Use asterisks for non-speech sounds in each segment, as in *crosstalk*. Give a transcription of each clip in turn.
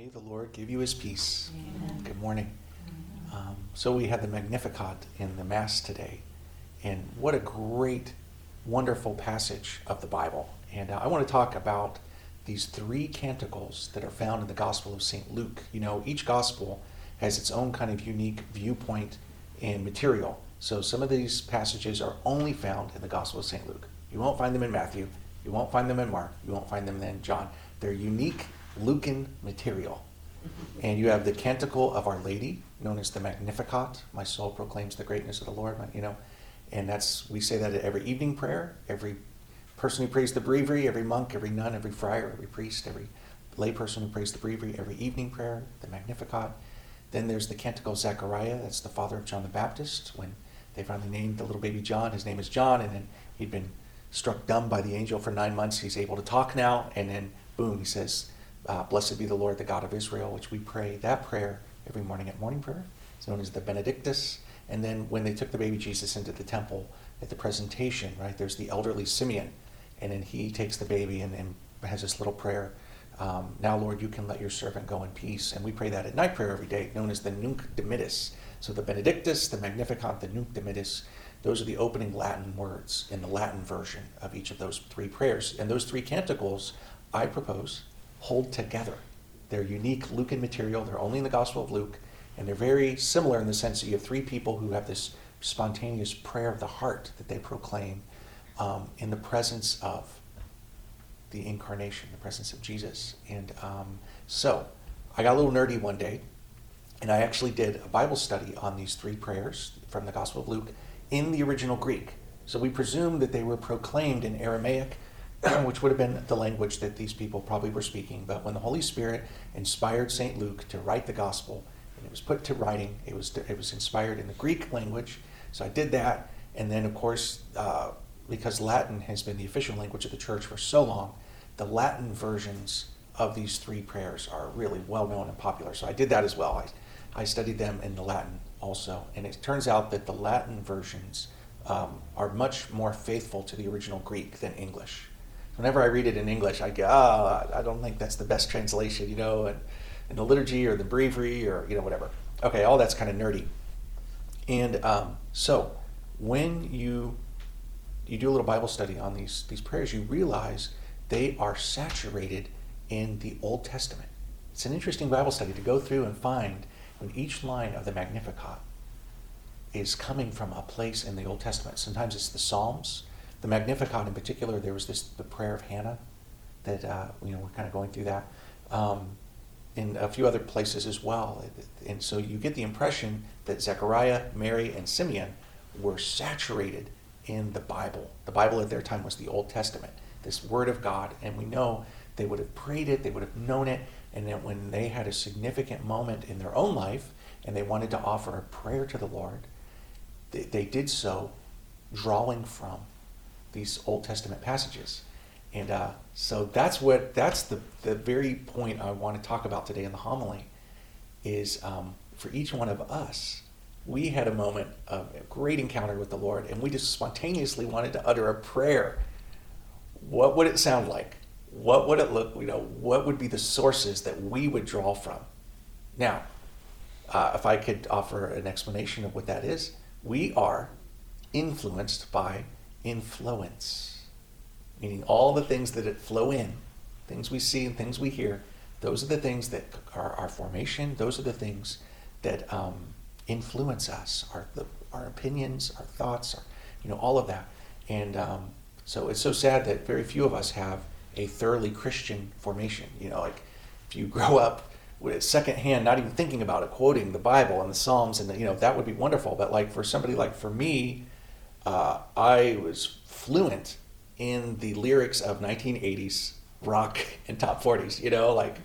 May the Lord give you his peace. Amen. Good morning. Um, so we had the Magnificat in the Mass today, and what a great, wonderful passage of the Bible. And uh, I want to talk about these three canticles that are found in the Gospel of St. Luke. You know, each Gospel has its own kind of unique viewpoint and material. So some of these passages are only found in the Gospel of St. Luke. You won't find them in Matthew. You won't find them in Mark. You won't find them in John. They're unique Lucan material. And you have the canticle of Our Lady, known as the Magnificat. My soul proclaims the greatness of the Lord. You know, and that's we say that at every evening prayer. Every person who prays the breviary, every monk, every nun, every friar, every priest, every layperson who prays the breviary, every evening prayer, the Magnificat. Then there's the canticle of Zechariah. That's the father of John the Baptist. When they finally named the little baby John, his name is John, and then he'd been struck dumb by the angel for nine months. He's able to talk now, and then boom, he says, uh, Blessed be the Lord, the God of Israel, which we pray that prayer every morning at morning prayer. It's known as the Benedictus. And then when they took the baby Jesus into the temple at the presentation, right, there's the elderly Simeon. And then he takes the baby and, and has this little prayer. Um, now, Lord, you can let your servant go in peace. And we pray that at night prayer every day, known as the Nunc Dimittis. So the Benedictus, the Magnificat, the Nunc Dimittis, those are the opening Latin words in the Latin version of each of those three prayers. And those three canticles, I propose, hold together. They're unique Lucan material. They're only in the Gospel of Luke, and they're very similar in the sense that you have three people who have this spontaneous prayer of the heart that they proclaim um, in the presence of the incarnation, the presence of Jesus. And um, so I got a little nerdy one day, and I actually did a Bible study on these three prayers from the Gospel of Luke in the original Greek. So we presume that they were proclaimed in Aramaic *coughs* which would have been the language that these people probably were speaking. But when the Holy Spirit inspired St. Luke to write the gospel, and it was put to writing, it was, it was inspired in the Greek language. So I did that. And then, of course, uh, because Latin has been the official language of the church for so long, the Latin versions of these three prayers are really well known and popular. So I did that as well. I, I studied them in the Latin also. And it turns out that the Latin versions um, are much more faithful to the original Greek than English whenever I read it in English, I go, oh, I don't think that's the best translation, you know, and in the liturgy or the breviary or, you know, whatever. Okay, all that's kind of nerdy. And um, so when you you do a little Bible study on these these prayers, you realize they are saturated in the Old Testament. It's an interesting Bible study to go through and find when each line of the Magnificat is coming from a place in the Old Testament. Sometimes it's the Psalms, the Magnificat in particular, there was this the prayer of Hannah that uh, you know we're kind of going through that um, in a few other places as well, and so you get the impression that Zechariah, Mary, and Simeon were saturated in the Bible. The Bible at their time was the Old Testament, this Word of God, and we know they would have prayed it, they would have known it, and that when they had a significant moment in their own life and they wanted to offer a prayer to the Lord, they, they did so drawing from these Old Testament passages. And uh, so that's what that's the, the very point I want to talk about today in the homily is um, for each one of us, we had a moment of a great encounter with the Lord, and we just spontaneously wanted to utter a prayer. What would it sound like? What would it look? You know, what would be the sources that we would draw from? Now, uh, if I could offer an explanation of what that is, we are influenced by influence, meaning all the things that it flow in, things we see and things we hear, those are the things that are our formation, those are the things that um, influence us, our, the, our opinions, our thoughts, our, you know, all of that. And um, so it's so sad that very few of us have a thoroughly Christian formation. You know, like if you *laughs* grow up with secondhand, not even thinking about it, quoting the Bible and the Psalms, and the, you know that would be wonderful. But like for somebody like for me, uh, I was fluent in the lyrics of 1980s rock *laughs* and top 40s, you know, like,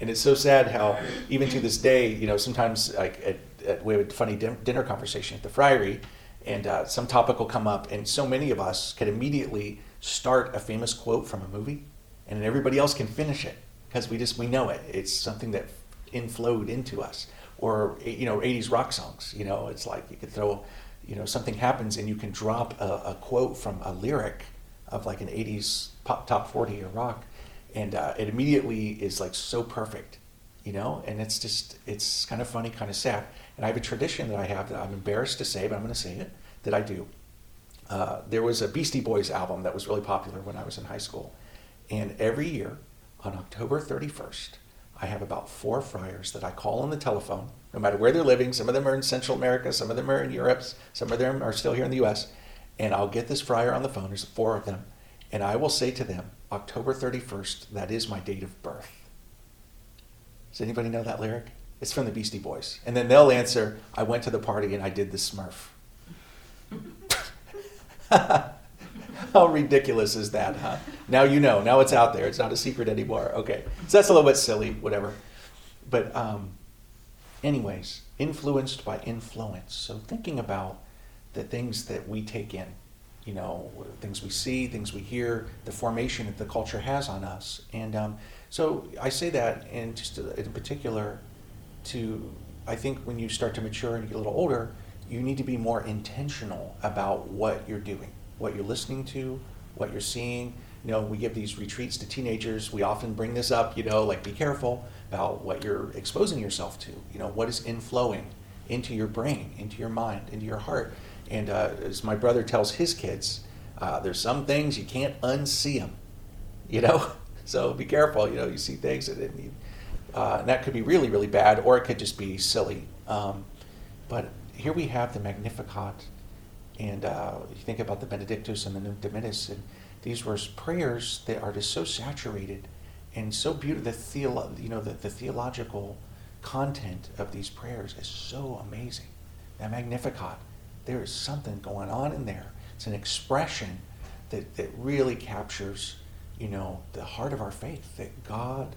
and it's so sad how even to this day, you know, sometimes like at, at we have a funny dinner conversation at the friary and uh, some topic will come up and so many of us can immediately start a famous quote from a movie and then everybody else can finish it because we just, we know it. It's something that inflowed into us or, you know, 80s rock songs, you know, it's like you could throw you know something happens and you can drop a, a quote from a lyric of like an 80s pop top 40 or rock and uh, it immediately is like so perfect you know, and it's just, it's kind of funny, kind of sad. And I have a tradition that I have that I'm embarrassed to say, but I'm going to say it, that I do. Uh, there was a Beastie Boys album that was really popular when I was in high school. And every year on October 31st, I have about four friars that I call on the telephone, no matter where they're living. Some of them are in Central America, some of them are in Europe, some of them are still here in the US. And I'll get this friar on the phone, there's four of them, and I will say to them, October 31st, that is my date of birth. Does anybody know that lyric? It's from the Beastie Boys. And then they'll answer, I went to the party and I did the smurf. *laughs* How ridiculous is that, huh? Now you know. Now it's out there. It's not a secret anymore. Okay. So that's a little bit silly, whatever. But, um, anyways, influenced by influence. So thinking about the things that we take in, you know, things we see, things we hear, the formation that the culture has on us. And um, so I say that in just in particular to, I think when you start to mature and get a little older, you need to be more intentional about what you're doing, what you're listening to, what you're seeing. You know, we give these retreats to teenagers. We often bring this up, you know, like be careful about what you're exposing yourself to. You know, what is inflowing into your brain, into your mind, into your heart. And uh, as my brother tells his kids, uh, there's some things you can't unsee them, you know? *laughs* So be careful, you know, you see things and, you, uh, and that could be really, really bad, or it could just be silly. Um, but here we have the Magnificat, and uh, you think about the Benedictus and the Nunc Dimittis, and these were prayers that are just so saturated and so beautiful. The, theolo- you know, the, the theological content of these prayers is so amazing. That Magnificat, there is something going on in there. It's an expression that, that really captures, you know, the heart of our faith, that God,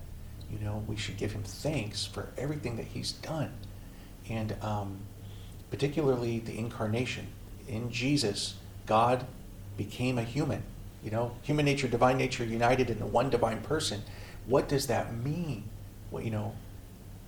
you know, we should give him thanks for everything that he's done. And um, particularly the incarnation. In Jesus, God became a human. You know, human nature, divine nature united in the one divine person. What does that mean? Well, you know,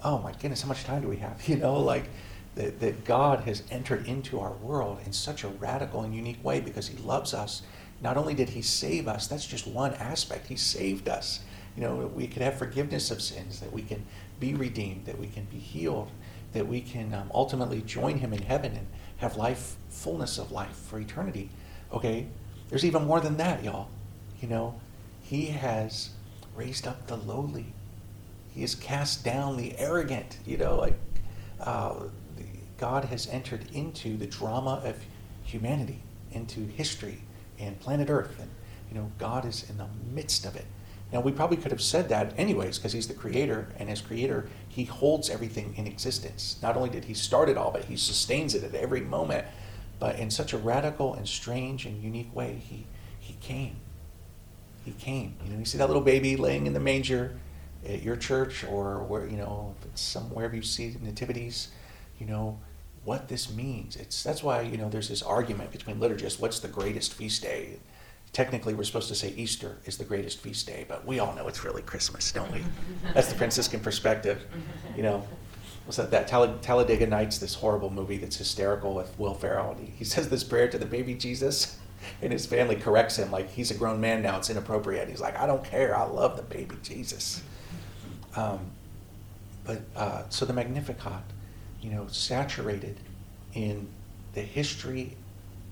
oh my goodness, how much time do we have? *laughs* You know, like that, that God has entered into our world in such a radical and unique way because he loves us. Not only did he save us, that's just one aspect. He saved us. You know, we can have forgiveness of sins, that we can be redeemed, that we can be healed, that we can um, ultimately join him in heaven and have life, fullness of life for eternity. Okay, there's even more than that, y'all. You know, he has raised up the lowly. He has cast down the arrogant. You know, like uh, God has entered into the drama of humanity, into history and planet Earth, and you know, God is in the midst of it. Now, we probably could have said that anyways, because he's the creator, and as creator, he holds everything in existence. Not only did he start it all, but he sustains it at every moment. But in such a radical and strange and unique way, he, he came. He came. You know, you see that little baby laying in the manger at your church, or where, you know, somewhere you see nativities, you know, what this means. It's that's why, you know, there's this argument between liturgists, what's the greatest feast day? technically we're supposed to say Easter is the greatest feast day, but we all know it's really Christmas, don't we? That's the Franciscan perspective. You know, was that that Talladega Nights, this horrible movie that's hysterical with Will Ferrell, he, he says this prayer to the baby Jesus, and his family corrects him like he's a grown man now, it's inappropriate. He's like, I don't care, I love the baby Jesus. Um, but uh, so the Magnificat, you know, saturated in the history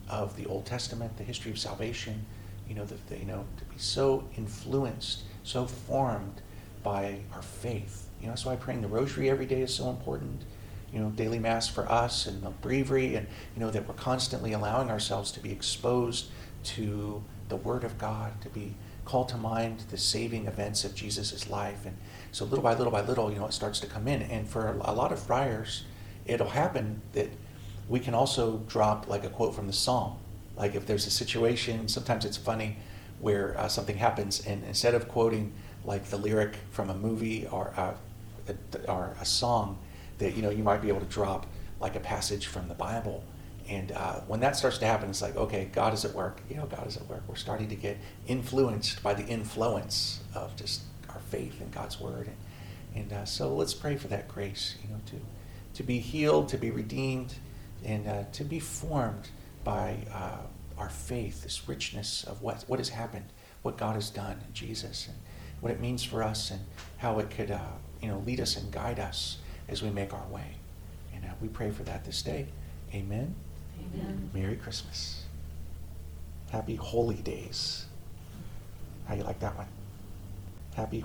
of the Old Testament, the history of salvation, you know, the, you know, to be so influenced, so formed by our faith. You know, that's why praying the rosary every day is so important. You know, daily mass for us and the breviary, and you know that we're constantly allowing ourselves to be exposed to the Word of God, to be called to mind the saving events of Jesus' life, and so little by little by little, you know, it starts to come in. And for a lot of friars, it'll happen that we can also drop like a quote from the Psalm like if there's a situation, sometimes it's funny where uh, something happens, and instead of quoting like the lyric from a movie or a, a, or a song, that you know you might be able to drop like a passage from the Bible. And uh, when that starts to happen, it's like, okay, God is at work. You know, God is at work. We're starting to get influenced by the influence of just our faith in God's word. And, and uh, so let's pray for that grace, you know, to, to be healed, to be redeemed, and uh, to be formed by uh, our faith, this richness of what, what has happened, what God has done in Jesus, and what it means for us, and how it could uh, you know, lead us and guide us as we make our way. And uh, we pray for that this day. Amen. Amen. Merry Christmas. Happy Holy Days. How you like that one? Happy